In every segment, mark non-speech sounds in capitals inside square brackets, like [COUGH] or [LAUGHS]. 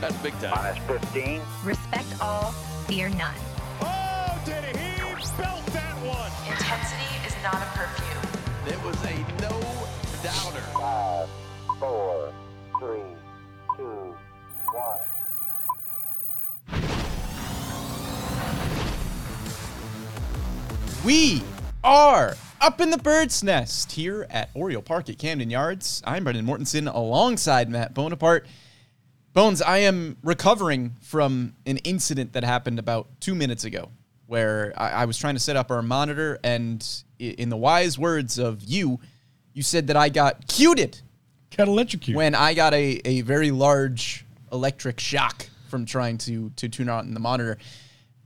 That's big time. Minus 15. Respect all, fear none. Oh, did he belt that one? Intensity is not a perfume. It was a no doubter. Five, four, three, two, one. We are up in the bird's nest here at Oriole Park at Camden Yards. I'm Brendan Mortensen alongside Matt Bonaparte. Bones, I am recovering from an incident that happened about two minutes ago where I, I was trying to set up our monitor, and in the wise words of you, you said that I got cuted Got electrocuted. when I got a, a very large electric shock from trying to to tune on the monitor.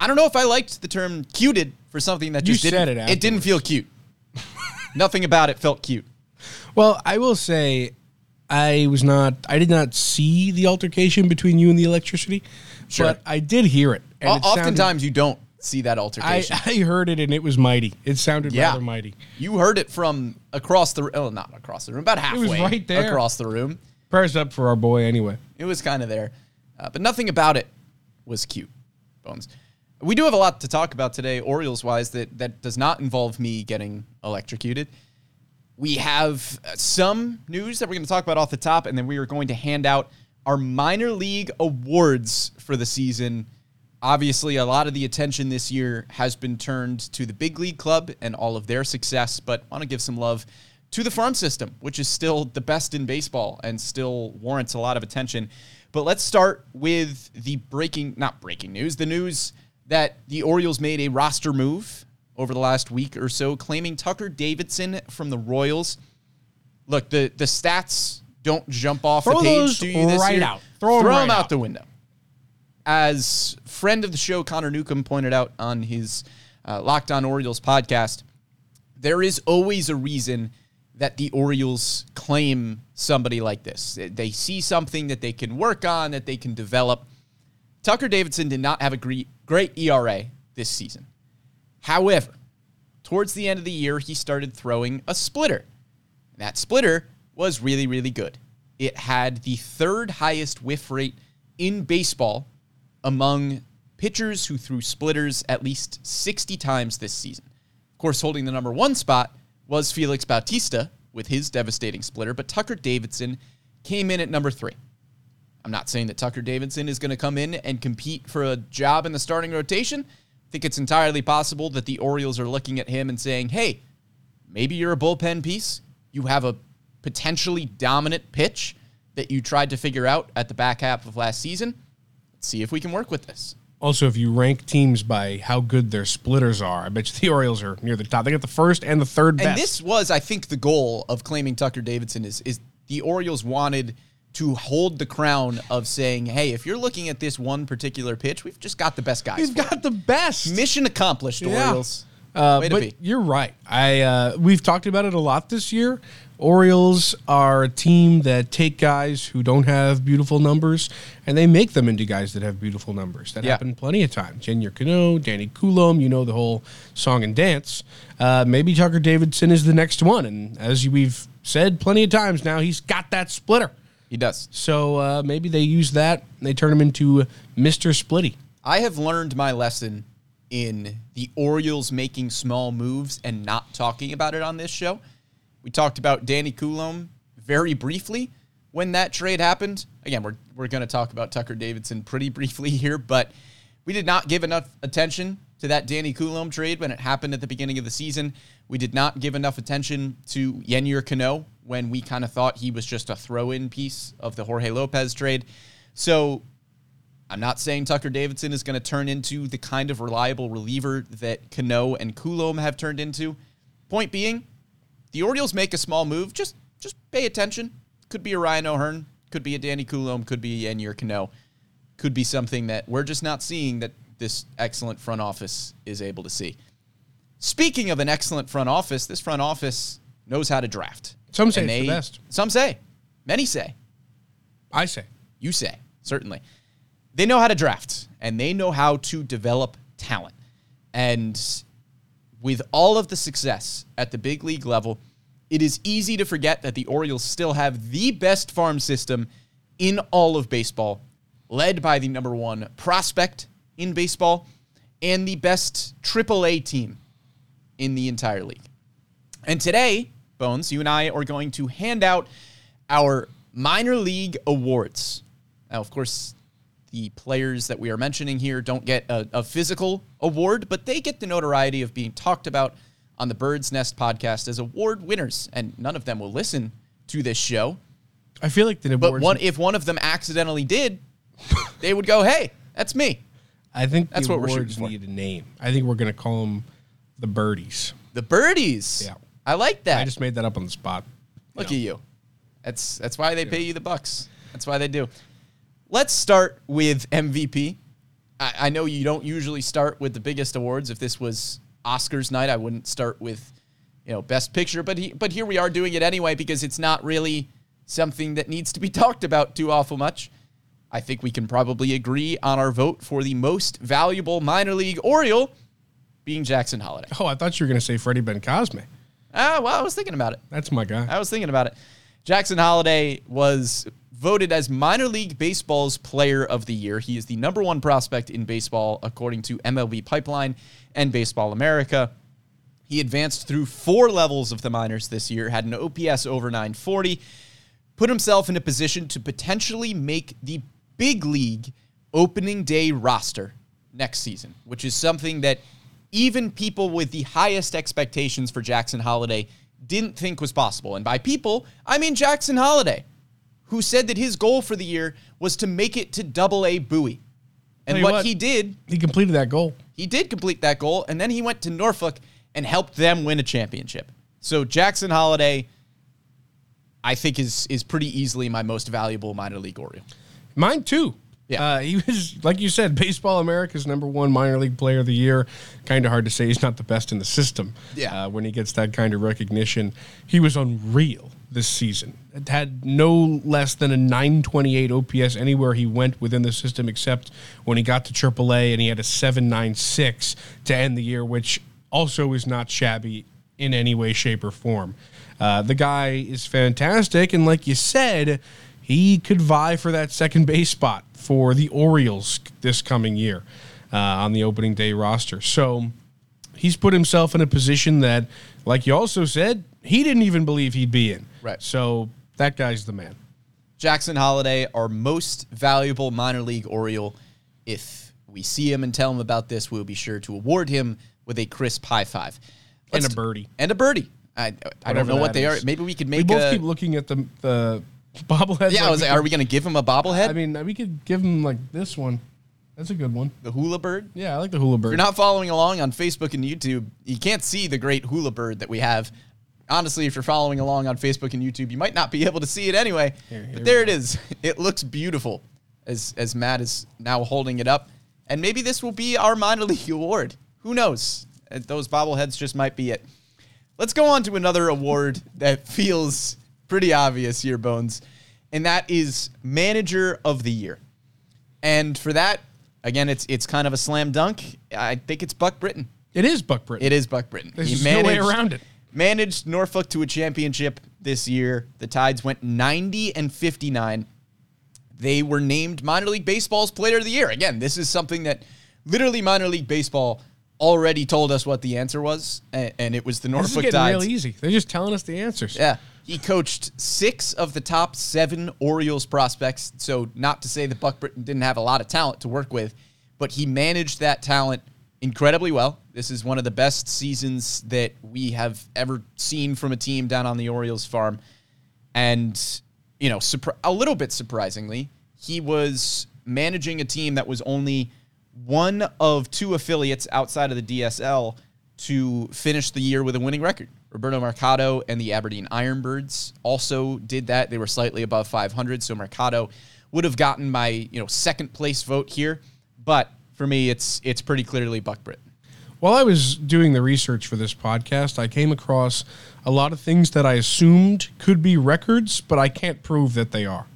I don't know if I liked the term cuted for something that You just didn't said it it didn't feel cute. [LAUGHS] Nothing about it felt cute. Well, I will say, I was not. I did not see the altercation between you and the electricity, Sure. but I did hear it. And O- it sounded- Oftentimes you don't see that I, altercation. I heard it and it was mighty. It sounded Yeah. rather mighty. you heard it from across the oh not across the room, about halfway It was right there. across the room. Prayers up for our boy anyway. It was kind of there, uh, but nothing about it was cute. Bones. We do have a lot to talk about today, Orioles wise. That that does not involve me getting electrocuted. We have uh, some news that we're going to talk about off the top, and then we are going to hand out our minor league awards for the season. Obviously, a lot of the attention this year has been turned to the big league club and all of their success, but I want to give some love to the farm system, which is still the best in baseball and still warrants a lot of attention. But let's start with the breaking, not breaking news, the news that the Orioles made a roster move over the last week or so, claiming Tucker Davidson from the Royals. Look, the the stats don't jump off Throw the page to you this right year. out. Throw Throw right them out the window as friend of the show Connor Newcomb pointed out on his uh, Locked On Orioles podcast, there is always a reason that the Orioles claim somebody like this. They- They see something that they can work on, that they can develop. Tucker Davidson did not have a great, great ERA this season. However, towards the end of the year, he started throwing a splitter. That splitter was really, really good. It had the third highest whiff rate in baseball among pitchers who threw splitters at least 60 times this season. Of course, holding the number one spot was Felix Bautista with his devastating splitter, but Tucker Davidson came in at number three. I'm not saying that Tucker Davidson is going to come in and compete for a job in the starting rotation. Think it's entirely possible that the Orioles are looking at him and saying, hey, maybe you're a bullpen piece. You have a potentially dominant pitch that you tried to figure out at the back half of last season. Let's see if we can work with this. Also, if you rank teams by how good their splitters are, I bet you the Orioles are near the top. They got the first and the third best. And this was, I think, the goal of claiming Tucker Davidson is is the Orioles wanted to hold the crown of saying, hey, if you're looking at this one particular pitch, we've just got the best guys. We've for it." got the best. mission accomplished, Yeah. Orioles. Uh, Way to but be. you're right. I uh, we've talked about it a lot this year. Orioles are a team that take guys who don't have beautiful numbers and they make them into guys that have beautiful numbers. That Yeah. happened plenty of times. Yennier Cano, Danny Coulombe, you know the whole song and dance. Uh, maybe Tucker Davidson is the next one, and as we've said plenty of times now, he's got that splitter. He does. So uh, maybe they use that and they turn him into Mister Splitty. I have learned my lesson in the Orioles making small moves and not talking about it on this show. We talked about Danny Coulombe very briefly when that trade happened. Again, we're, we're going to talk about Tucker Davidson pretty [LAUGHS] briefly here, but we did not give enough attention to that Danny Coulombe trade when it happened at the beginning of the season. We did not give enough attention to Yennier Cano when we kind of thought he was just a throw in piece of the Jorge Lopez trade. So I'm not saying Tucker Davidson is going to turn into the kind of reliable reliever that Cano and Coulombe have turned into. Point being, the Orioles make a small move. Just just pay attention. Could be a Ryan O'Hearn, could be a Danny Coulombe, could be a Yennier Cano. Could be something that we're just not seeing that this excellent front office is able to see. Speaking of an excellent front office, this front office knows how to draft. Some say it's the best. Some say. Many say. I say. You say, certainly. They know how to draft and they know how to develop talent. And with all of the success at the big league level, it is easy to forget that the Orioles still have the best farm system in all of baseball. led by the number one prospect in baseball and the best AAA team in the entire league. And today, Bones, you and I are going to hand out our minor league awards. Now, of course, the players that we are mentioning here don't get a, a physical award, but they get the notoriety of being talked about on the Bird's Nest podcast as award winners. And none of them will listen to this show. I feel like the But one, if one of them accidentally did, they would go, hey, that's me. I think That's the what we're shooting awards for. need a name. I think we're going to call them the Birdies. The birdies. Yeah. I like that. I just made that up on the spot. Look at you. That's that's why they pay you the bucks. That's why they do. Let's start with MVP. I, I know you don't usually start with the biggest awards. If this was Oscars night, I wouldn't start with, you know, Best Picture. But he, but here we are doing it anyway because it's not really something that needs to be [LAUGHS] talked about too awful much. I think we can probably agree on our vote for the most valuable minor league Oriole being Jackson Holliday. Oh, I thought you were going to say Freddie Bencosme. Ah, well, I was thinking about it. That's my guy. I was thinking about it. Jackson Holliday was voted as minor league baseball's player of the year. He is the number one prospect in baseball, according to MLB Pipeline and Baseball America. He advanced through four levels of the minors this year, had an OPS over 940, put himself in a position to potentially make the big league opening day roster next season, which is something that even people with the highest expectations for Jackson Holliday didn't think was possible. And by people, I mean Jackson Holliday, who said that his goal for the year was to make it to double A Bowie. And what, what. he did, he completed that goal. he did complete that goal, and then he went to Norfolk and helped them win a championship. So Jackson Holliday, I think, is is pretty easily my most valuable minor league Oriole. Mine too. Yeah. Uh, he was, like you said, Baseball America's number one minor league player of the year. Kind of hard to say he's not the best in the system. Yeah. Uh, when he gets that kind of recognition, he was unreal this season. It had no less than a 928 OPS anywhere he went within the system, except when he got to AAA and he had a 796 to end the year, which also is not shabby in any way, shape, or form. Uh, the guy is fantastic, and like you said, he could vie for that second base spot for the Orioles this coming year uh, on the opening day roster. So he's put himself in a position that, like you also said, he didn't even believe he'd be in. Right. So that guy's the man. Jackson Holliday, our most valuable minor league Oriole. If we see him and tell him about this, we'll be sure to award him with a crisp high five. And Let's- a birdie. And a birdie. I, I don't know what they is. are. Maybe we could We make both a. keep looking at the the [LAUGHS] bobbleheads. yeah, I was like, are we going to give him a bobblehead? I mean, we could give him like this one. That's a good one. the hula bird? Yeah, I like the hula bird. If you're not following along on Facebook and YouTube, you can't see the great hula bird that we have. Honestly, if you're following along on Facebook and YouTube, you might not be able to see it anyway. Here- here but there it is. [LAUGHS] It looks beautiful as as Matt is now holding it up. And maybe this will be our minor [LAUGHS] league award. Who knows? Uh, Those bobbleheads just might be it. Let's go on to another award that feels pretty obvious here, Bones. And that is Manager of the Year. And for that, again, it's it's kind of a slam dunk. I think it's Buck Britton. it is Buck Britton. It is Buck Britton. There's no way around it. Managed Norfolk to a championship this year. The Tides went 90 and 59. They were named minor league baseball's player of the year. Again, this is something that literally minor league baseball already told us what the answer was, and, and it was the This is Norfolk getting Tides. real easy. They're just telling us the answers. Yeah. He coached six of the top seven Orioles prospects. So, not to say that Buck Britton didn't have a lot of talent to work with, but he managed that talent incredibly well. This is one of the best seasons that we have ever seen from a team down on the Orioles farm. And, you know, a little bit surprisingly, he was managing a team that was only one of two affiliates outside of the DSL to finish the year with a winning record. Roberto Mercado and the Aberdeen Ironbirds also did that. They were slightly above 500, so Mercado would have gotten my you know second place vote here. But for me, it's it's pretty clearly Buck Britton. While I was doing the research for this podcast, I came across a lot of things that I assumed could be records, but I can't prove that they are.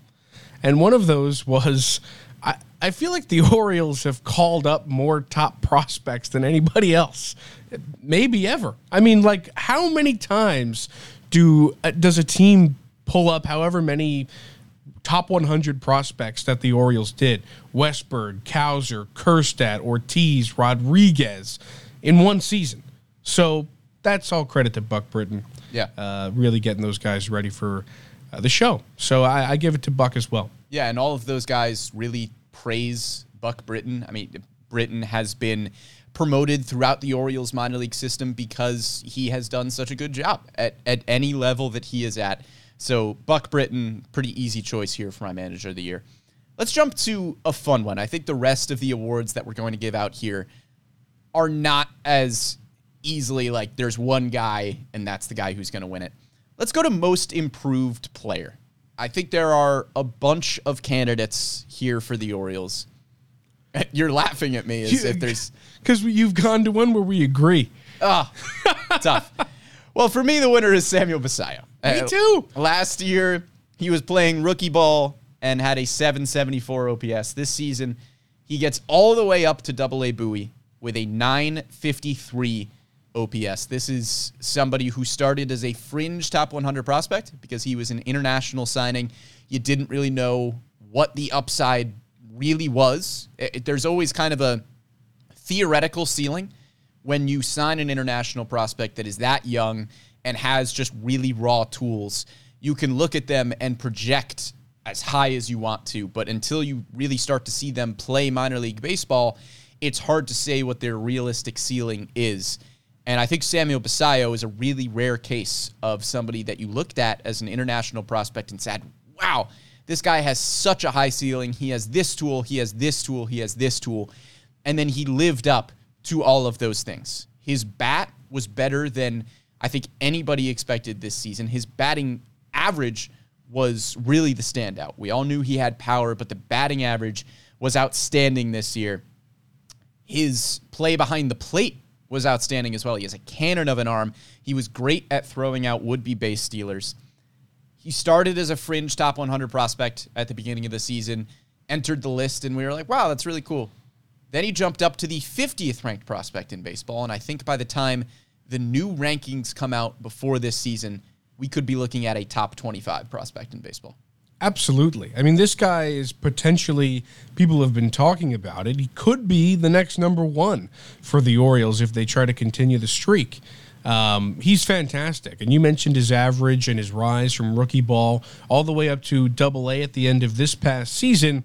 And one of those was I, I feel like the [LAUGHS] Orioles have called up more top prospects than anybody else, maybe ever. I mean, like, how many times do uh, does a team pull up however many top 100 prospects that the Orioles did Westburg, Cowser, Kjerstad, Ortiz, Rodriguez in one season. So that's all credit to Buck Britton. Yeah. Uh, really getting those guys ready for uh, the show. So I, I give it to Buck as well. Yeah, and all of those guys really praise Buck Britton. I mean, Britton has been promoted throughout the Orioles minor league system because he has done such a good job at, at any level that he is at. So Buck Britton, pretty easy choice here for my manager of the year. Let's jump to a fun one. I think the rest of the awards that we're going to give out here are not as easily like there's one guy and that's the guy who's going to win it. Let's go to most improved player. I think there are a bunch of candidates here for the Orioles. [LAUGHS] You're laughing at me as if there's [LAUGHS] Because you've gone to one where we agree. Ah, tough. Well, for me, the winner is Samuel Basallo. Me Uh, too. Last year, he was playing rookie ball and had a 774 OPS. This season, he gets all the way up to double A Bowie with a 953 OPS. This is somebody who started as a fringe top 100 prospect because he was an international signing. You didn't really know what the upside really was. It- it- there's always kind of a theoretical ceiling when you sign an international prospect that is that young and has just really raw tools. You can look at them and project as high as you want to, but until you really start to see them play minor league baseball, it's hard to say what their realistic ceiling is. And I think Samuel Basallo is a really rare case of somebody that you looked at as an international prospect and said, wow, this guy has such a high ceiling. He has this tool, he has this tool, he has this tool. And then he lived up to all of those things. His bat was better than I think anybody expected this season. His batting average was really the standout. We all knew he had power, but the batting average was outstanding this year. His play behind the plate was outstanding as well. He has a cannon of an arm. He was great at throwing out would be base stealers. He started as a fringe top 100 prospect at the beginning of the season, entered the list, and we were like, wow, that's really cool. Then he jumped up to the 50th ranked prospect in baseball. And I think by the time the new rankings come out before this season, we could be looking at a top 25 prospect in baseball. Absolutely. I mean, this guy is potentially, people have been talking about it. He could be the next number one for the Orioles if they try to continue the streak. Um, he's fantastic. And you mentioned his average and his rise from rookie ball all the way up to double A at the end of this past season.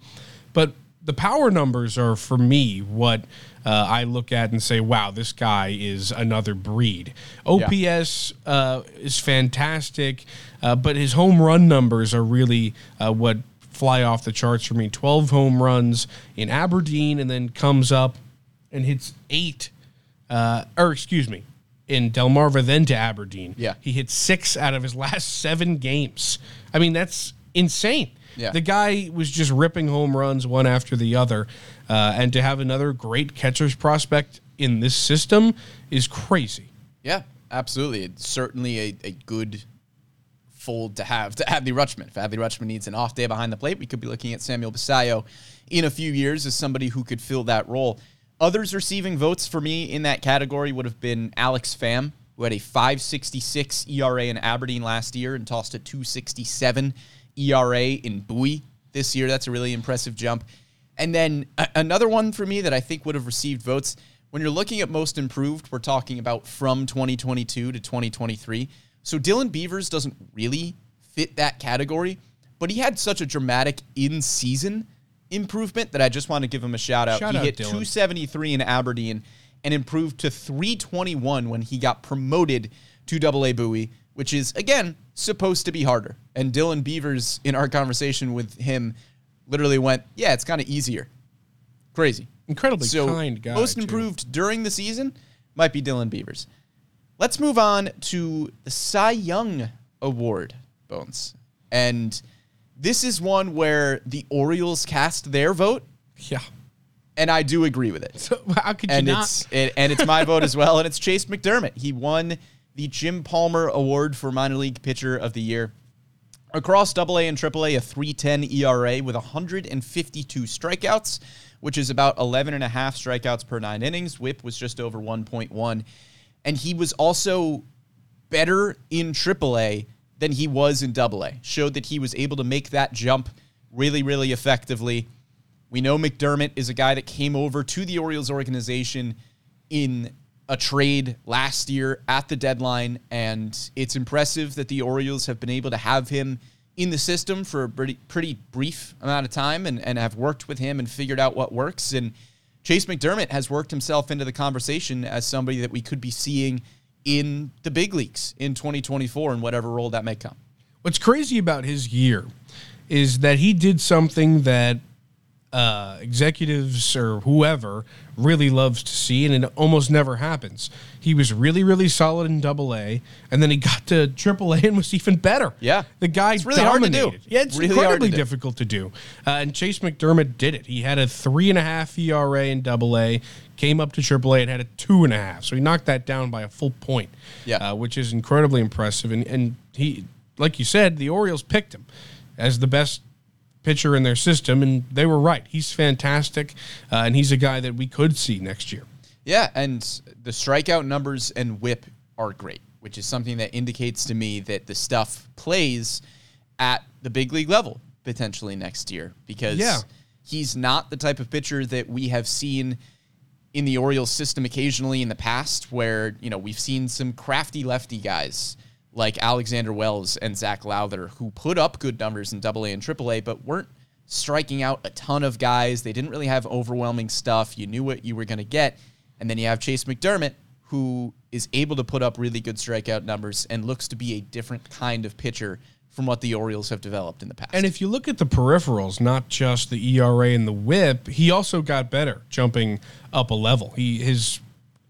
But the power numbers are, for me, what uh, I look at and say, wow, this guy is another breed. OPS uh, is fantastic, uh, but his home run numbers are really uh, what fly off the charts for me. 12 home runs in Aberdeen, and then comes up and hits eight, uh, or excuse me, in Delmarva, then to Aberdeen. Yeah. He hit six out of his last seven games. I mean, that's insane. Yeah. The guy was just ripping home runs one after the other. Uh, and to have another great catcher's prospect in this system is crazy. Yeah, absolutely. It's certainly a, a good fold to have to Adley Rutschman. If Adley Rutschman needs an off day behind the plate, we could be looking at Samuel Basallo in a few years as somebody who could fill that role. Others receiving votes for me in that category would have been Alex Pham, who had a 566 ERA in Aberdeen last year and tossed a 267 ERA in Bowie this year. That's a really impressive jump. And then a- another one for me that I think would have received votes when you're looking at most improved, we're talking about from 2022 to 2023. So Dylan Beavers doesn't really fit that category, but he had such a dramatic in season improvement that I just want to give him a shout out. Shout he out, hit Dylan. 273 in Aberdeen and improved to 321 when he got promoted to Double A Bowie, which is again supposed to be harder. And Dylan Beavers in our conversation with him literally went, "Yeah, it's kind of easier." Crazy. Incredibly so kind guy. Most too. improved during the season might be Dylan Beavers. Let's move on to the Cy Young Award, Bones. And this is one where the Orioles cast their vote, Yeah. and I do agree with it. [LAUGHS] So how could you And not? it's it, and it's my vote as well, and it's Chase McDermott. He won the Jim Palmer Award for minor league pitcher of the year. Across AA and AAA, a 310 ERA with 152 strikeouts, which is about 11 and a half strikeouts per nine innings. Whip was just over 1.1. And he was also better in AAA than he was in double A. Showed that he was able to make that jump really, really effectively. We know McDermott is a guy that came over to the Orioles organization in a trade last year at the deadline, and it's impressive that the Orioles have been able to have him in the system for a pretty, pretty brief amount of time and, and have worked with him and figured out what works. And Chase McDermott has worked himself into the conversation as somebody that we could be seeing in the big leagues in 2024 in whatever role that may come. What's crazy about his year is that he did something that uh, executives or whoever really loves to see, and it almost never happens. He was really, really solid in Double A, and then he got to Triple A and was even better. Yeah. the guy It's really hard to do. Yeah, it's Really to incredibly do. difficult to do. Uh, and Chase McDermott did it. He had a three and a half ERA in Double A, came up to Triple A and had a two and a half. So he knocked that down by a full point. Yeah. uh, which is incredibly impressive. And and he, like you said, the Orioles picked him as the best pitcher in their system, and they were right. He's fantastic, uh, and he's a guy that we could see next year. Yeah, and the strikeout numbers and whip are great, which is something that indicates to me that the stuff plays at the big league level potentially next year because Yeah. he's not the type of pitcher that we have seen in the Orioles system occasionally in the past where, you know, we've seen some crafty lefty guys like Alexander Wells and Zach Lowther who put up good numbers in double A and triple A, but weren't striking out a ton of guys. They didn't really have overwhelming stuff. You knew what you were going to get. And then you have Chase McDermott, who is able to put up really good strikeout numbers and looks to be a different kind of pitcher from what the Orioles have developed in the past. And if you look at the peripherals, not just the ERA and the WHIP, he also got better jumping up a level. He his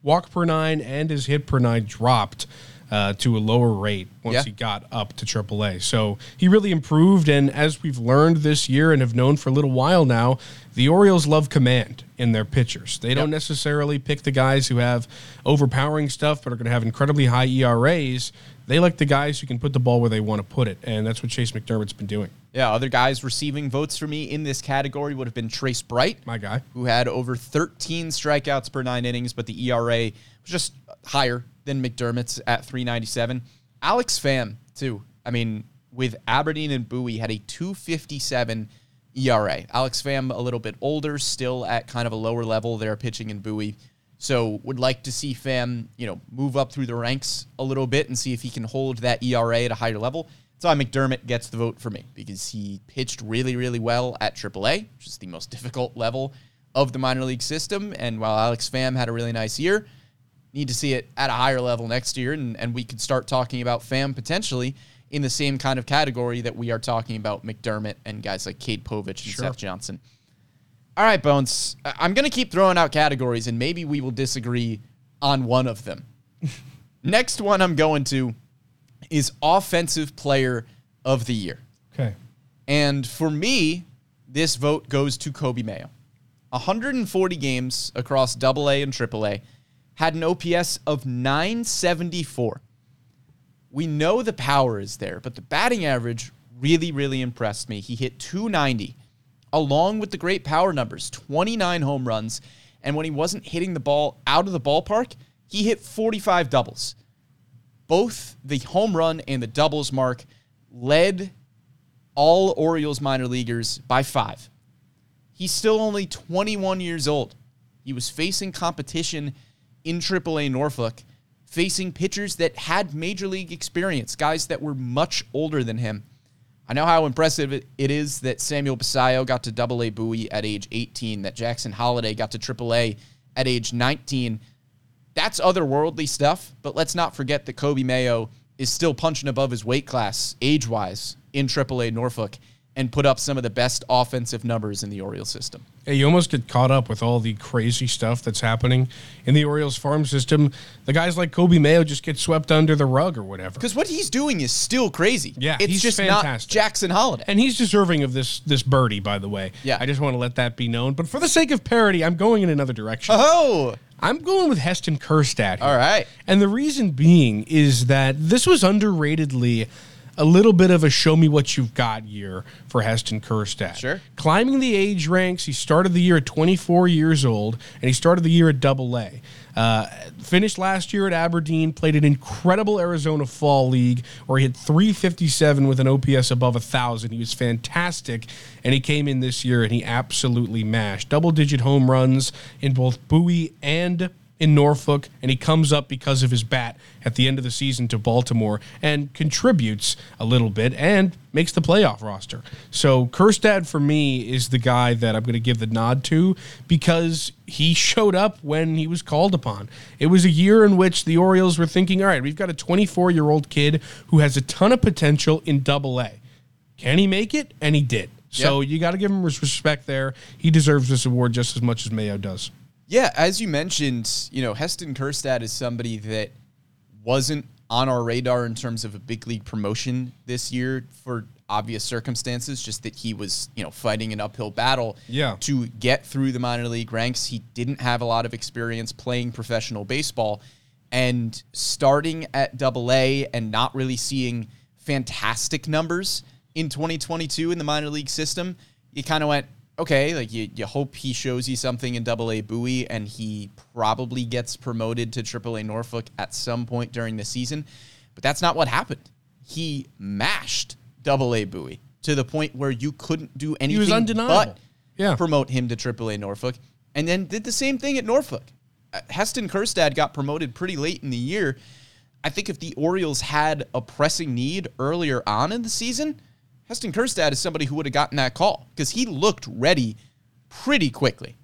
walk per nine and his hit per nine dropped uh, to a lower rate once Yeah. he got up to AAA. So he really improved. And as we've learned this year and have known for a little while now, the Orioles love command in their pitchers. They don't necessarily pick the guys who have overpowering stuff but are going to have incredibly high ERAs. They like the guys who can put the ball where they want to put it, and that's what Chase McDermott's been doing. yeah, other guys receiving votes for me in this category would have been Trace Bright, My guy. who had over 13 strikeouts per nine innings, but the ERA was just higher than McDermott's at 397. Alex Pham, too. I mean, with Aberdeen and Bowie, had a 257 ERA. Alex Pham, a little bit older, still at kind of a lower level there pitching in Bowie. So would like to see Pham, you know, move up through the ranks a little bit and see if he can hold that ERA at a higher level. That's why McDermott gets the vote for me because he pitched really, really well at AAA, which is the most [LAUGHS] difficult level of the minor league system. And while Alex Pham had a really nice year, need to see it at a higher level next year, and, and we could start talking about Pham potentially in the same kind of category that we are talking about McDermott and guys like Cade Povich and Sure. Seth Johnson. All right, Bones. I'm going to keep throwing out categories, and maybe we will disagree on one of them. [LAUGHS] Next one I'm going to is Offensive Player of the Year. Okay. And for me, this vote goes to Coby Mayo. 140 games across Double AA and AAA, had an OPS of 974. We know the power is there, but the batting average really, really impressed me. He hit 290, along with the great power numbers 29 home runs. And when he wasn't hitting the ball out of the ballpark, he hit 45 doubles. Both the home run and the doubles mark led all Orioles minor leaguers by five. He's still only 21 years old. He was facing competition in AAA Norfolk, facing pitchers that had major league experience, guys that were much older than him. I know how impressive it is that Samuel Basallo got to Double A Bowie at age 18, that Jackson Holliday got to AAA at age 19. That's otherworldly stuff, but let's not forget that Coby Mayo is still punching above his weight class age wise in AAA Norfolk and put up some of the best offensive numbers in the Orioles system. Yeah, you almost get caught up with all the crazy stuff that's happening in the Orioles farm system. The guys like Coby Mayo just get swept under the rug or whatever. Because what he's doing is still crazy. Yeah, it's he's just fantastic. not Jackson Holliday. And he's deserving of this this birdie, by the way. Yeah. I just want to let that be known. But for the sake of parody, I'm going in another direction. oh, I'm going with Heston Kjerstad. Here. All right. And the reason being is that this was underratedly a little bit of a show me what you've got year for Heston Kjerstad. Sure. Climbing the age ranks, he started the year at 24 years old, and he started the year at double A. Uh, finished last year at Aberdeen, played an incredible Arizona Fall League where he had 357 with an OPS above 1,000. He was fantastic, and he came in this year and he absolutely mashed. Double digit home runs in both Bowie and in Norfolk, and he comes up because of his bat at the end of the season to Baltimore and contributes a little bit and makes the playoff roster. So Kjerstad for me is the guy that I'm going to give the nod to because he showed up when he was called upon. It was a year in which the Orioles were thinking, all right, we've got a 24 year old kid who has a ton of potential in double A. Can he make it? And he did. So you got to give him respect there. He deserves this award just as much as Mayo does. Yeah, as you mentioned, you know, Heston Kjerstad is somebody that wasn't on our radar in terms of a big league promotion this year for obvious circumstances, just that he was, you know, fighting an uphill battle Yeah. to get through the minor league ranks. He didn't have a lot of experience playing professional baseball and starting at double A and not really seeing fantastic numbers in 2022 in the minor league system. You kind of went, okay, like you, you hope he shows you something in double A Bowie and he probably gets promoted to triple A Norfolk at some point during the season. But that's not what happened. He mashed double A Bowie to the point where you couldn't do anything He was undeniable. but Yeah. promote him to Triple A Norfolk, and then did the same thing at Norfolk. Uh, Heston Kjerstad got promoted pretty late in the year. I think if the Orioles had a pressing need earlier on in the season, Heston Kjerstad is somebody who would have gotten that call because he looked ready pretty quickly.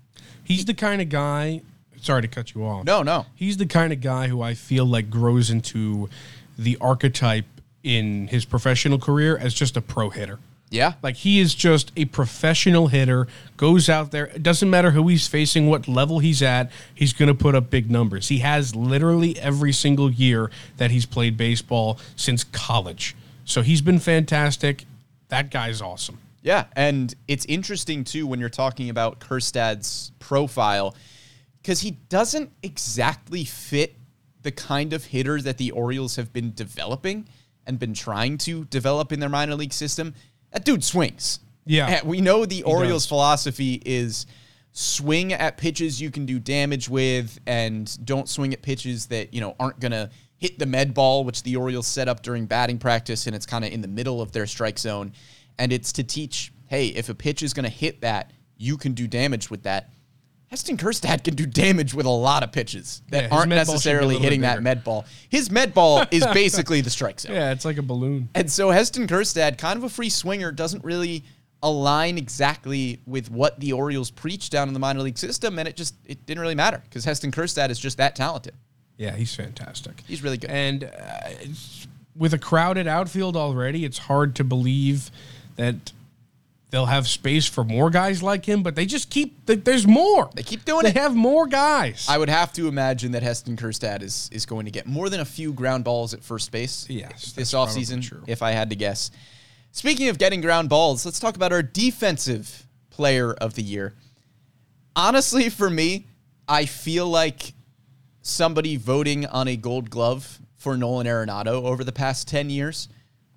He's the kind of guy. Sorry to cut you off. No, no. He's the kind of guy who I feel like grows into the archetype in his professional career as just a pro hitter. Yeah. Like he is just a professional hitter, goes out there. It doesn't matter who he's facing, what level he's at, he's going to put up big numbers. He has literally every single year that he's played baseball since college. So he's been fantastic. That guy's awesome. Yeah, and it's interesting too when you're talking about Kjerstad's profile because he doesn't exactly fit the kind of hitter that the Orioles have been developing and been trying to develop in their minor league system. That dude swings. Yeah. And we know the Orioles' does. philosophy is swing at pitches you can do damage with and don't swing at pitches that, you know, aren't going to hit the med ball, which the Orioles set up during batting practice and it's kind of in the middle of their strike zone. And it's to teach, hey, if a pitch is going to hit that, you can do damage with that. Heston Kjerstad can do damage with a lot of pitches that his aren't med ball should be a necessarily hitting that med ball. His med ball [LAUGHS] is basically the strike zone. Yeah, it's like a balloon. And so Heston Kjerstad, kind of a free swinger, doesn't really align exactly with what the Orioles preach down in the minor league system, and it just it didn't really matter because Heston Kjerstad is just that talented. Yeah, he's fantastic. He's really good. And uh, with a crowded outfield already, it's hard to believe that they'll have space for more guys like him. But they just keep there's more. They keep doing they it. have more guys. I would have to imagine that Heston Kjerstad is is going to get more than a few ground balls at first base. Yes, this offseason, if I had to guess. Speaking of getting ground balls, let's talk about our defensive player of the year. Honestly, for me, I feel like somebody voting on a gold glove for Nolan Arenado over the past 10 years.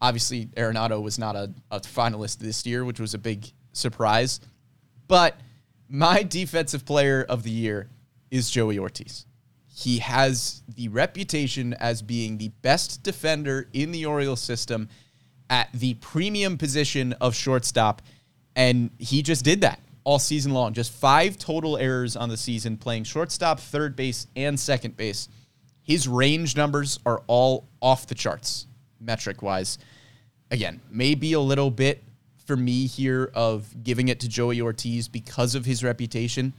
Obviously, Arenado was not a, a finalist this year, which was a big surprise. But my defensive player of the year is Joey Ortiz. He has the reputation as being the best defender in the Orioles system at the premium position of shortstop. And he just did that all season long. Just five total errors on the season, playing shortstop, third base, and second base. His range numbers are all off the charts, metric wise. Again, maybe a little bit for me here of giving it to Joey Ortiz because of his reputation.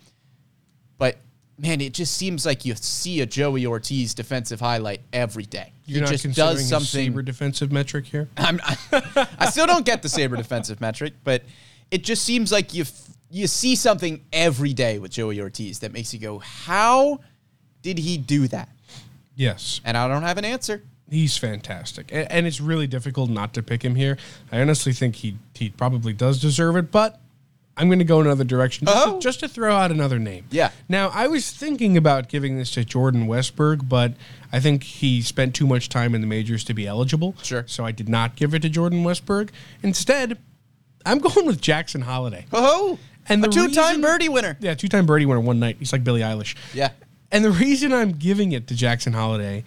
But man, it just seems like you see a Joey Ortiz defensive highlight every day. You're he not just does something. saber defensive metric here. I'm, [LAUGHS] I still don't get the saber defensive metric, but it just seems like you f- you see something every day with Joey Ortiz that makes you go, "How did he do that?" Yes, And I don't have an answer. he's fantastic, A- and it's really difficult not to pick him here. I honestly think he he probably does deserve it, but I'm going to go another direction just, Oh. to, just to throw out another name. Yeah. Now I was thinking about giving this to Jordan Westburg, but I think he spent too much time in the majors to be eligible. Sure. So I did not give it to Jordan Westburg. Instead, I'm [LAUGHS] going with Jackson Holliday. Oh, And a the two-time reason- birdie winner. Yeah, two-time birdie winner one night. He's like Billie Eilish. Yeah. And the reason I'm giving it to Jackson Holliday,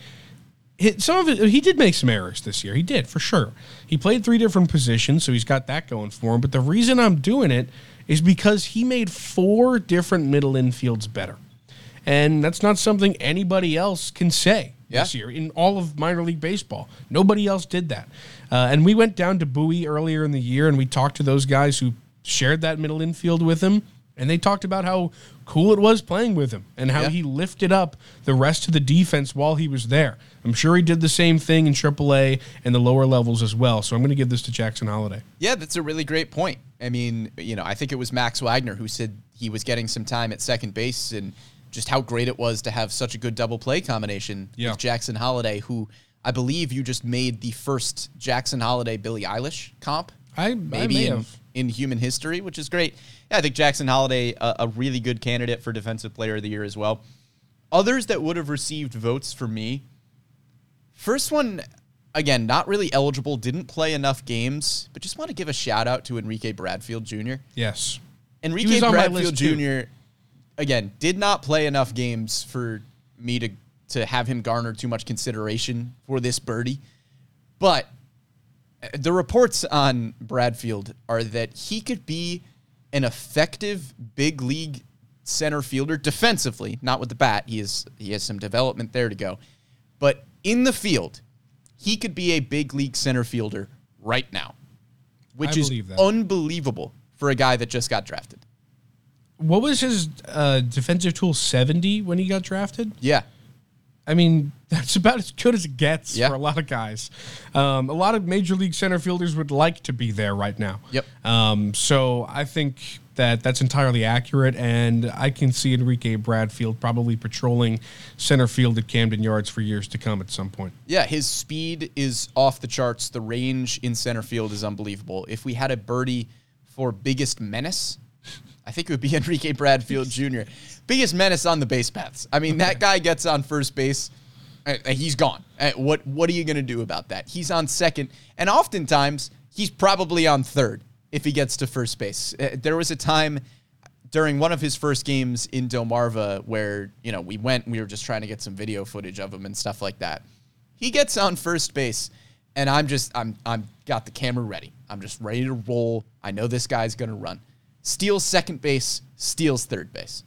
it, some of it, he did make some errors this year. He did, for sure. He played three different positions, so he's got that going for him. But the reason I'm doing it is because he made four different middle infields better. And that's not something anybody else can say this year in all of minor league baseball. Nobody else did that. Uh, and we went down to Bowie earlier in the year and we talked to those guys who shared that middle infield with him. And they talked about how cool it was playing with him and how Yeah. he lifted up the rest of the defense while he was there. I'm sure he did the same thing in AAA and the lower levels as well. So I'm going to give this to Jackson Holliday. Yeah, that's a really great point. I mean, you know, I think it was Max Wagner who said he was getting some time at second base and just how great it was to have such a good double play combination Yeah. with Jackson Holliday, who I believe you just made the first Jackson Holiday Billie Eilish comp. I- I maybe may in, have. In human history, which is great. Yeah, I think Jackson Holliday a, a really good candidate for defensive player of the year as well. Others that would have received votes for me First one, again, not really eligible, didn't play enough games, but just want to give a shout out to Enrique Bradfield Jr. Yes. Enrique was on my Bradfield. Jr. again did not play enough games for me to to have him garner too much consideration for this birdie. But the reports on Bradfield are that he could be an effective big league center fielder defensively, not with the bat. He is he has some development there to go. But in the field, he could be a big league center fielder right now. Which I is unbelievable for a guy that just got drafted. What was his uh, defensive tool 70 when he got drafted? Yeah. I mean, [LAUGHS] that's about as good as it gets Yeah. for a lot of guys. Um, a lot of major league center fielders would like to be there right now. Yep. Um, so I think that that's entirely accurate, and I can see Enrique Bradfield probably patrolling center field at Camden Yards for years to come at some point. Yeah, his speed is off the charts. The range in center field is unbelievable. If we had a birdie for biggest menace, I think it would be [LAUGHS] Enrique Bradfield Jr. Biggest menace on the base paths. I mean, that guy gets on first base, uh, he's gone. Uh, What what are you going to do about that? He's on second, and oftentimes he's probably on third if he gets to first base. Uh, There was a time during one of his first games in Delmarva where, you know, we went, we were just trying to get some video footage of him and stuff like that. He gets on first base and I'm just I'm I'm got the camera ready. I'm just ready to roll. I know this guy's going to run. Steals second base, steals third base.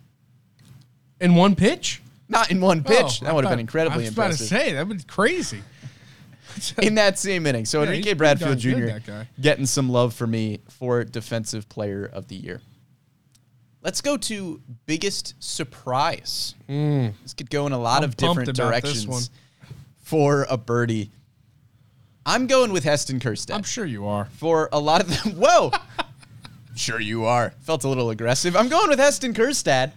In one pitch? Not in one pitch. Oh, that would have been incredibly impressive. I was about to impressive. say, that would be crazy. [LAUGHS] in that same inning. So Yeah, Enrique Bradfield Jr. getting some love for me for defensive player of the year. Let's go to biggest surprise. Mm. This could go in a lot. I'm of different pumped about this directions for a birdie. I'm going with Heston Kjerstad I'm sure you are. for a lot of them. [LAUGHS] Whoa. Sure you are. Felt a little aggressive. I'm going with Heston Kjerstad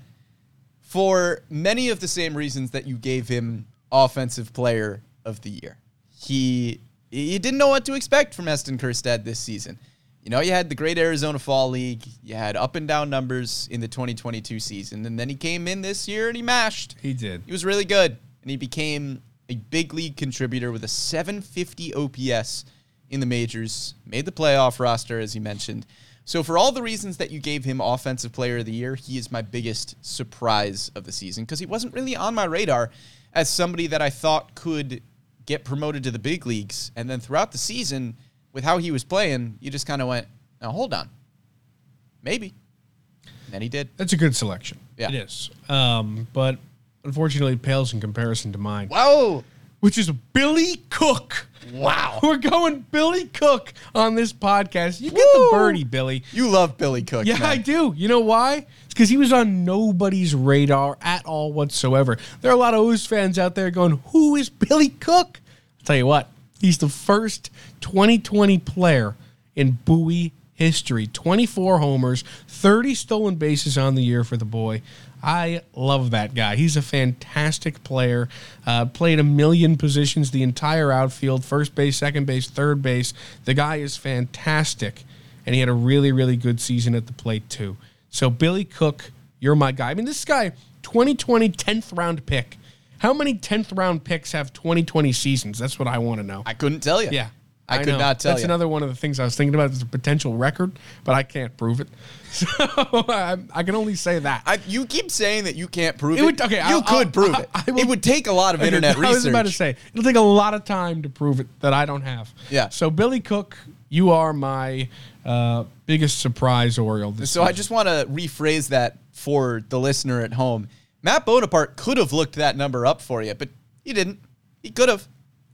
for many of the same reasons that you gave him offensive player of the year. He you didn't know what to expect from Heston Kjerstad this season. You know, you had the great Arizona Fall League, you had up and down numbers in the 2022 season, and then he came in this year and he mashed. He did. He was really good, and he became a big league contributor with a 750 OPS in the majors, made the playoff roster, as you mentioned. So, for all the reasons that you gave him Offensive Player of the Year, he is my biggest surprise of the season because he wasn't really on my radar as somebody that I thought could get promoted to the big leagues. And then throughout the season, with how he was playing, you just kind of went, now hold on. Maybe. And then he did. That's a good selection. Yeah. It is. Um, but unfortunately, it pales in comparison to mine, Whoa! Which is Billy Cook. Wow. We're going Billy Cook on this podcast. You get Woo! the birdie, Billy. You love Billy Cook. Yeah, man. I do. You know why? It's because he was on nobody's radar at all whatsoever. There are a lot of O's fans out there going, Who is Billy Cook? I'll tell you what, he's the first 2020 player in Bowie history 24 homers, 30 stolen bases on the year for the boy. I love that guy. He's a fantastic player. Uh, played a million positions, the entire outfield, first base, second base, third base. The guy is fantastic and he had a really, really good season at the plate too. So Billy Cook, you're my guy. I mean, this guy, 2020 10th round pick. How many 10th round picks have 2020 seasons? That's what I want to know. I couldn't tell you. Yeah. I, could know. not tell That's you. another one of the things I was thinking about as a potential record, but I can't prove it. [LAUGHS] So I, I can only say that. I, you keep saying that you can't prove it. Would- okay, you I'll- could I'll- prove [LAUGHS] I- it. Will- it would take a lot of [LAUGHS] Okay, internet research. I was about to say it'll take a lot of time to prove it that I don't have. Yeah. So Billy Cook, you are my uh, biggest surprise Oriole. This So I just want to rephrase that for the listener at home. Matt Bonaparte could have looked that number up for you, but he didn't. He could have.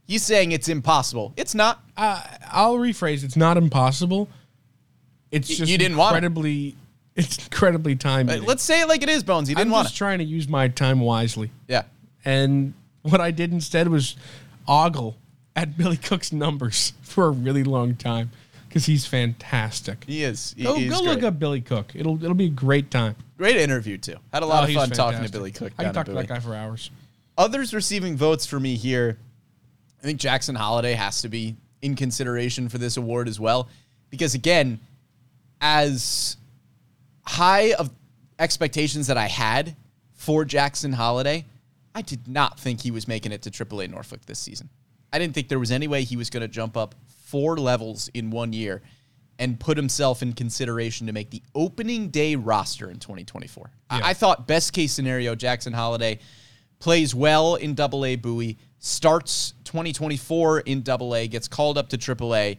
He's saying it's impossible. It's not. uh, I'll rephrase. It's not impossible. It's just you didn't want incredibly. [LAUGHS] It's incredibly time. Uh, Let's say it like it is, Bones. He didn't I'm want just it. trying to use my time wisely. Yeah. And what I did instead was ogle at Billy Cook's numbers [LAUGHS] for a really long time because he's fantastic. He is. He, Go, he's go great. look up Billy Cook. It'll it'll be a great time. Great interview too. Had a lot Oh, of fun talking to. Billy Cook. I can talk to that guy for hours. Others receiving votes for me here. I think Jackson Holliday has to be in consideration for this award as well, because again, as high of expectations that I had for Jackson Holliday, I did not think he was making it to AAA Norfolk this season. I didn't think there was any way he was going to jump up four levels in one year and put himself in consideration to make the opening day roster in 2024. I- Yeah. I thought best case scenario, Jackson Holliday plays well in Double A Bowie, starts 2024 in Double A, gets called up to Triple A,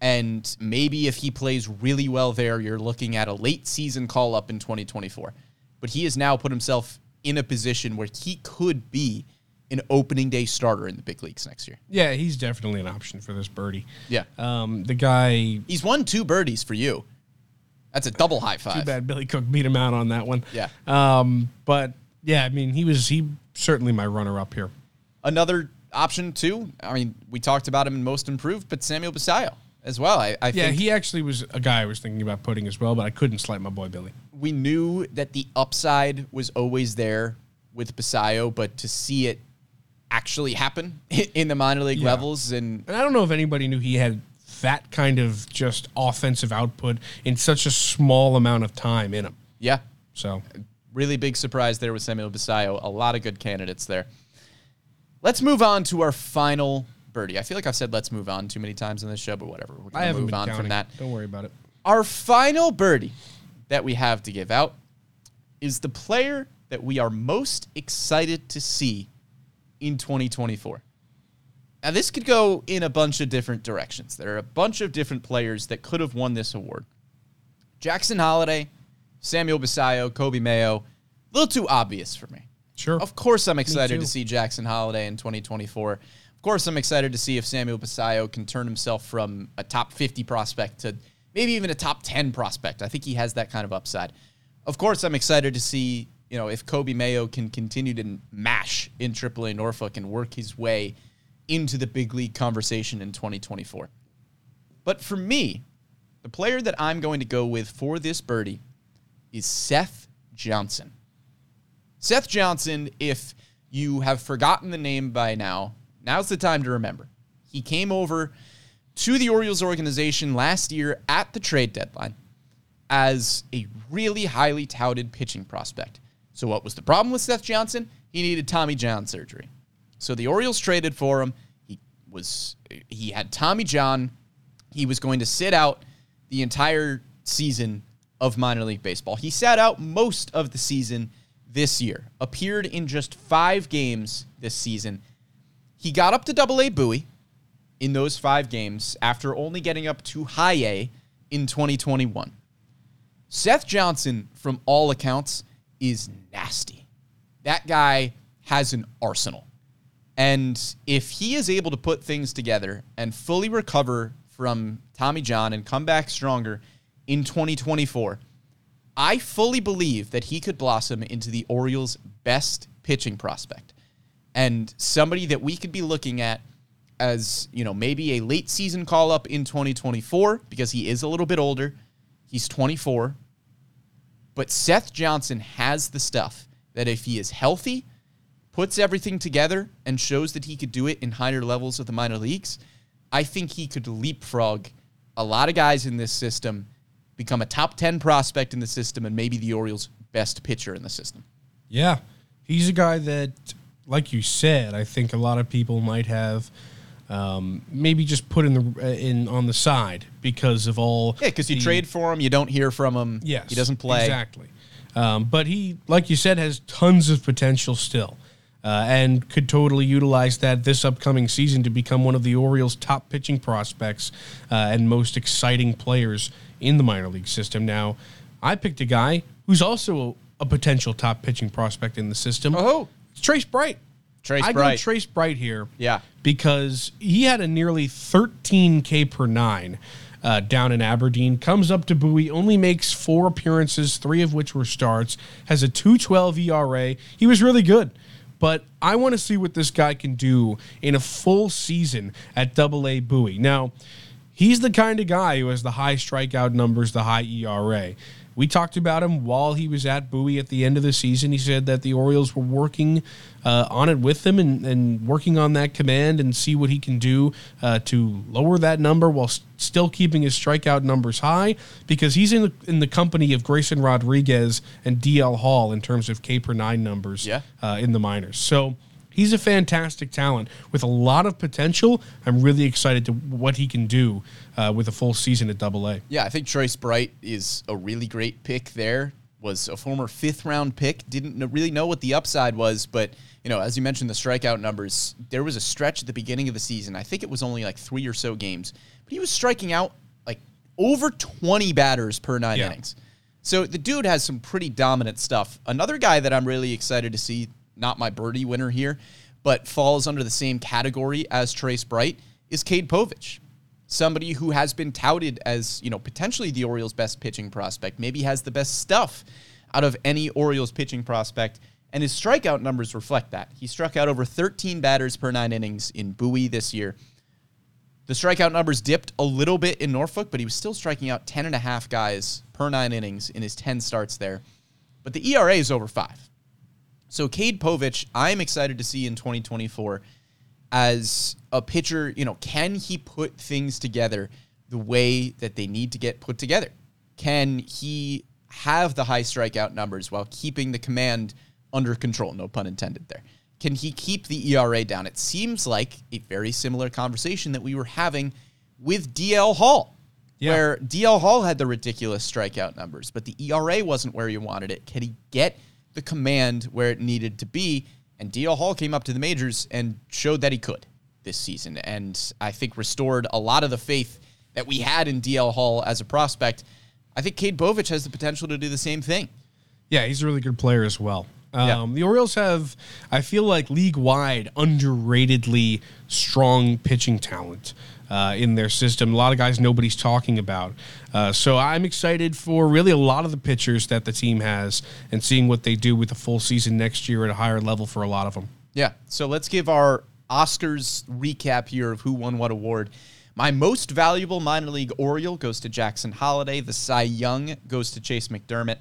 and maybe if he plays really well there, you're looking at a late season call up in 2024. But he has now put himself in a position where he could be an opening day starter in the big leagues next year. Yeah, he's definitely an option for this birdie. Yeah. Um, the guy. He's won two birdies for you. That's a double high five. Too bad Billy Cook beat him out on that one. Yeah. Um, but yeah, I mean, he was he certainly my runner up here. Another option too. I mean, we talked about him in most improved, but Samuel Basallo as well. I, I Yeah, think he actually was a guy I was thinking about putting as well, but I couldn't slight my boy Billy. we knew that the upside was always there with Basallo, but to see it actually happen [LAUGHS] in the minor league Yeah. levels and And I don't know if anybody knew he had that kind of just offensive output in such a small amount of time in him. yeah, So really big surprise there with Samuel Basallo. A lot of good candidates there. Let's move on to our final birdie. I feel like I've said let's move on too many times in this show, but whatever. We're I gonna haven't move been on counting. from that. Don't worry about it. Our final birdie that we have to give out is the player that we are most excited to see in 2024. Now, this could go in a bunch of different directions. There are a bunch of different players that could have won this award. Jackson Holliday, Samuel Basallo, Coby Mayo, a little too obvious for me. Sure. Of course, I'm excited to see Jackson Holliday in 2024. Of course, I'm excited to see if Samuel Basallo can turn himself from a top 50 prospect to maybe even a top 10 prospect. I think he has that kind of upside. Of course, I'm excited to see you know if Coby Mayo can continue to mash in AAA Norfolk and work his way into the big league conversation in 2024. But for me, the player that I'm going to go with for this birdie is Seth Johnson. Seth Johnson, if you have forgotten the name by now, now's the time to remember. He came over to the Orioles organization last year at the trade deadline as a really highly touted pitching prospect. So, what was the problem with Seth Johnson? He needed Tommy John surgery. So the Orioles traded for him. He was he had Tommy John. He was going to sit out the entire season of minor league baseball. He sat out most of the season this year. Appeared in just 5 games this season. He got up to double A Bowie in those 5 games after only getting up to high A in 2021. Seth Johnson from all accounts is nasty. That guy has an arsenal. And if he is able to put things together and fully recover from Tommy John and come back stronger in 2024, I fully believe that he could blossom into the Orioles' best pitching prospect and somebody that we could be looking at as, you know, maybe a late season call up in 2024 because he is a little bit older. He's 24. But Seth Johnson has the stuff that if he is healthy, puts everything together, and shows that he could do it in higher levels of the minor leagues, I think he could leapfrog a lot of guys in this system, become a top 10 prospect in the system, and maybe the Orioles' best pitcher in the system. Yeah, he's a guy that, like you said, I think a lot of people might have um, maybe just put in the uh, in on the side because of all. Yeah, because you the- trade for him, you don't hear from him. Yes, he doesn't play. exactly. Um, but he, like you said, has tons of potential still, uh, and could totally utilize that this upcoming season to become one of the Orioles' top pitching prospects uh, and most exciting players in the minor league system. Now, I picked a guy who's also a, a potential top pitching prospect in the system. Oh. it's Trace Bright. Trace Bright I Bright. go Trace Bright here. Yeah. Because he had a nearly 13K per nine uh, down in Aberdeen, comes up to Bowie, only makes four appearances, three of which were starts, has a 212 ERA. He was really good. But I want to see what this guy can do in a full season at Double A Bowie. Now, he's the kind of guy who has the high strikeout numbers, the high ERA. We talked about him while he was at Bowie at the end of the season. He said that the Orioles were working uh, on it with him and, and working on that command and see what he can do uh, to lower that number while s- still keeping his strikeout numbers high because he's in the, in the company of Grayson Rodriguez and DL Hall in terms of K per nine numbers Yeah. uh, in the minors. So he's a fantastic talent with a lot of potential. I'm really excited to what he can do uh, with a full season at Double A. Yeah, I think Trace Bright is a really great pick there. Was a former fifth round pick. Didn't really know what the upside was, but you know, as you mentioned, the strikeout numbers. There was a stretch at the beginning of the season. I think it was only like three or so games, but he was striking out like over 20 batters per nine Yeah. innings. So the dude has some pretty dominant stuff. Another guy that I'm really excited to see, not my birdie winner here, but falls under the same category as Trace Bright, is Cade Povich somebody who has been touted as, you know, potentially the Orioles' best pitching prospect, maybe has the best stuff out of any Orioles pitching prospect, and his strikeout numbers reflect that. He struck out over 13 batters per nine innings in Bowie this year. The strikeout numbers dipped a little bit in Norfolk, but he was still striking out 10 and a half guys per nine innings in his 10 starts there. But the ERA is over five. So Cade Povich, I'm excited to see in 2024 as a pitcher, you know, can he put things together the way that they need to get put together? Can he have the high strikeout numbers while keeping the command under control? No pun intended there. Can he keep the ERA down? It seems like a very similar conversation that we were having with DL Hall, Yeah. where DL Hall had the ridiculous strikeout numbers, but the ERA wasn't where you wanted it. Can he get the command where it needed to be? And DL Hall came up to the majors and showed that he could this season, and I think restored a lot of the faith that we had in DL Hall as a prospect. I think Cade Povich has the potential to do the same thing. Yeah, he's a really good player as well. Yeah. Um, The Orioles have, I feel like, league wide, underratedly strong pitching talent uh, in their system. A lot of guys nobody's talking about. Uh, so I'm excited for really a lot of the pitchers that the team has and seeing what they do with a full season next year at a higher level for a lot of them. Yeah. So let's give our Oscars recap here of who won what award. My most valuable minor league Oriole goes to Jackson Holliday. The Cy Young goes to Chase McDermott.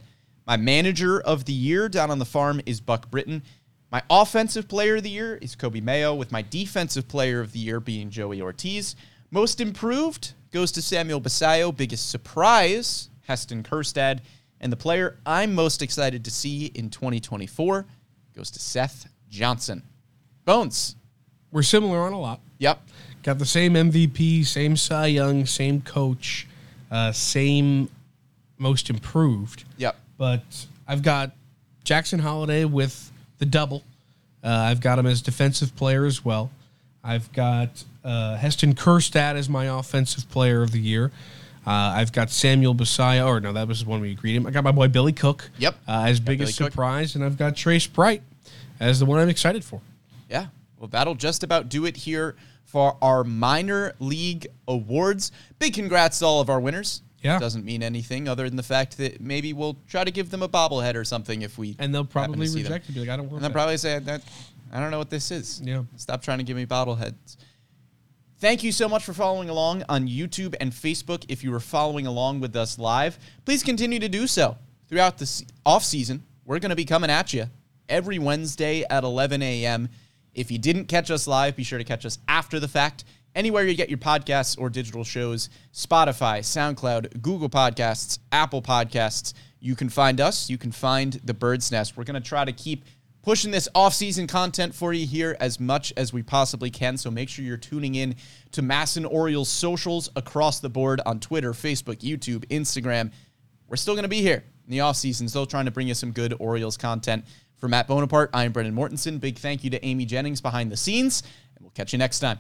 My manager of the year down on the farm is Buck Britton. My offensive player of the year is Coby Mayo, with my defensive player of the year being Joey Ortiz. Most improved goes to Samuel Basallo. Biggest surprise, Heston Kjerstad. And the player I'm most excited to see in 2024 goes to Seth Johnson. Bones. We're similar on a lot. Yep. Got the same MVP, same Cy Young, same coach, uh, same most improved. Yep. But I've got Jackson Holliday with the double. Uh, I've got him as defensive player as well. I've got uh, Heston Kjerstad as my offensive player of the year. Uh, I've got Samuel Basallo, or no, that was the one we agreed him. I got my boy Billy Cook. Yep. Uh, as biggest Billy Cook. surprise, and I've got Trace Bright as the one I'm excited for. Yeah. Well, that'll just about do it here for our minor league awards. Big congrats to all of our winners. Yeah. Doesn't mean anything other than the fact that maybe we'll try to give them a bobblehead or something if we And they'll probably reject it. Be like, I don't want And they'll that. probably say that I don't know what this is. Yeah. Stop trying to give me bobbleheads. Thank you so much for following along on YouTube and Facebook. If you were following along with us live, please continue to do so throughout the off season. We're going to be coming at you every Wednesday at 11 a.m. If you didn't catch us live, be sure to catch us after the fact. Anywhere you get your podcasts or digital shows, Spotify, SoundCloud, Google Podcasts, Apple Podcasts, you can find us. You can find the Bird's Nest. We're going to try to keep pushing this off-season content for you here as much as we possibly can. So make sure you're tuning in to MASN Orioles socials across the board on Twitter, Facebook, YouTube, Instagram. We're still going to be here in the off-season, still trying to bring you some good Orioles content. For Matt Bonaparte, I'm Brendan Mortensen. Big thank you to Amy Jennings behind the scenes, and we'll catch you next time.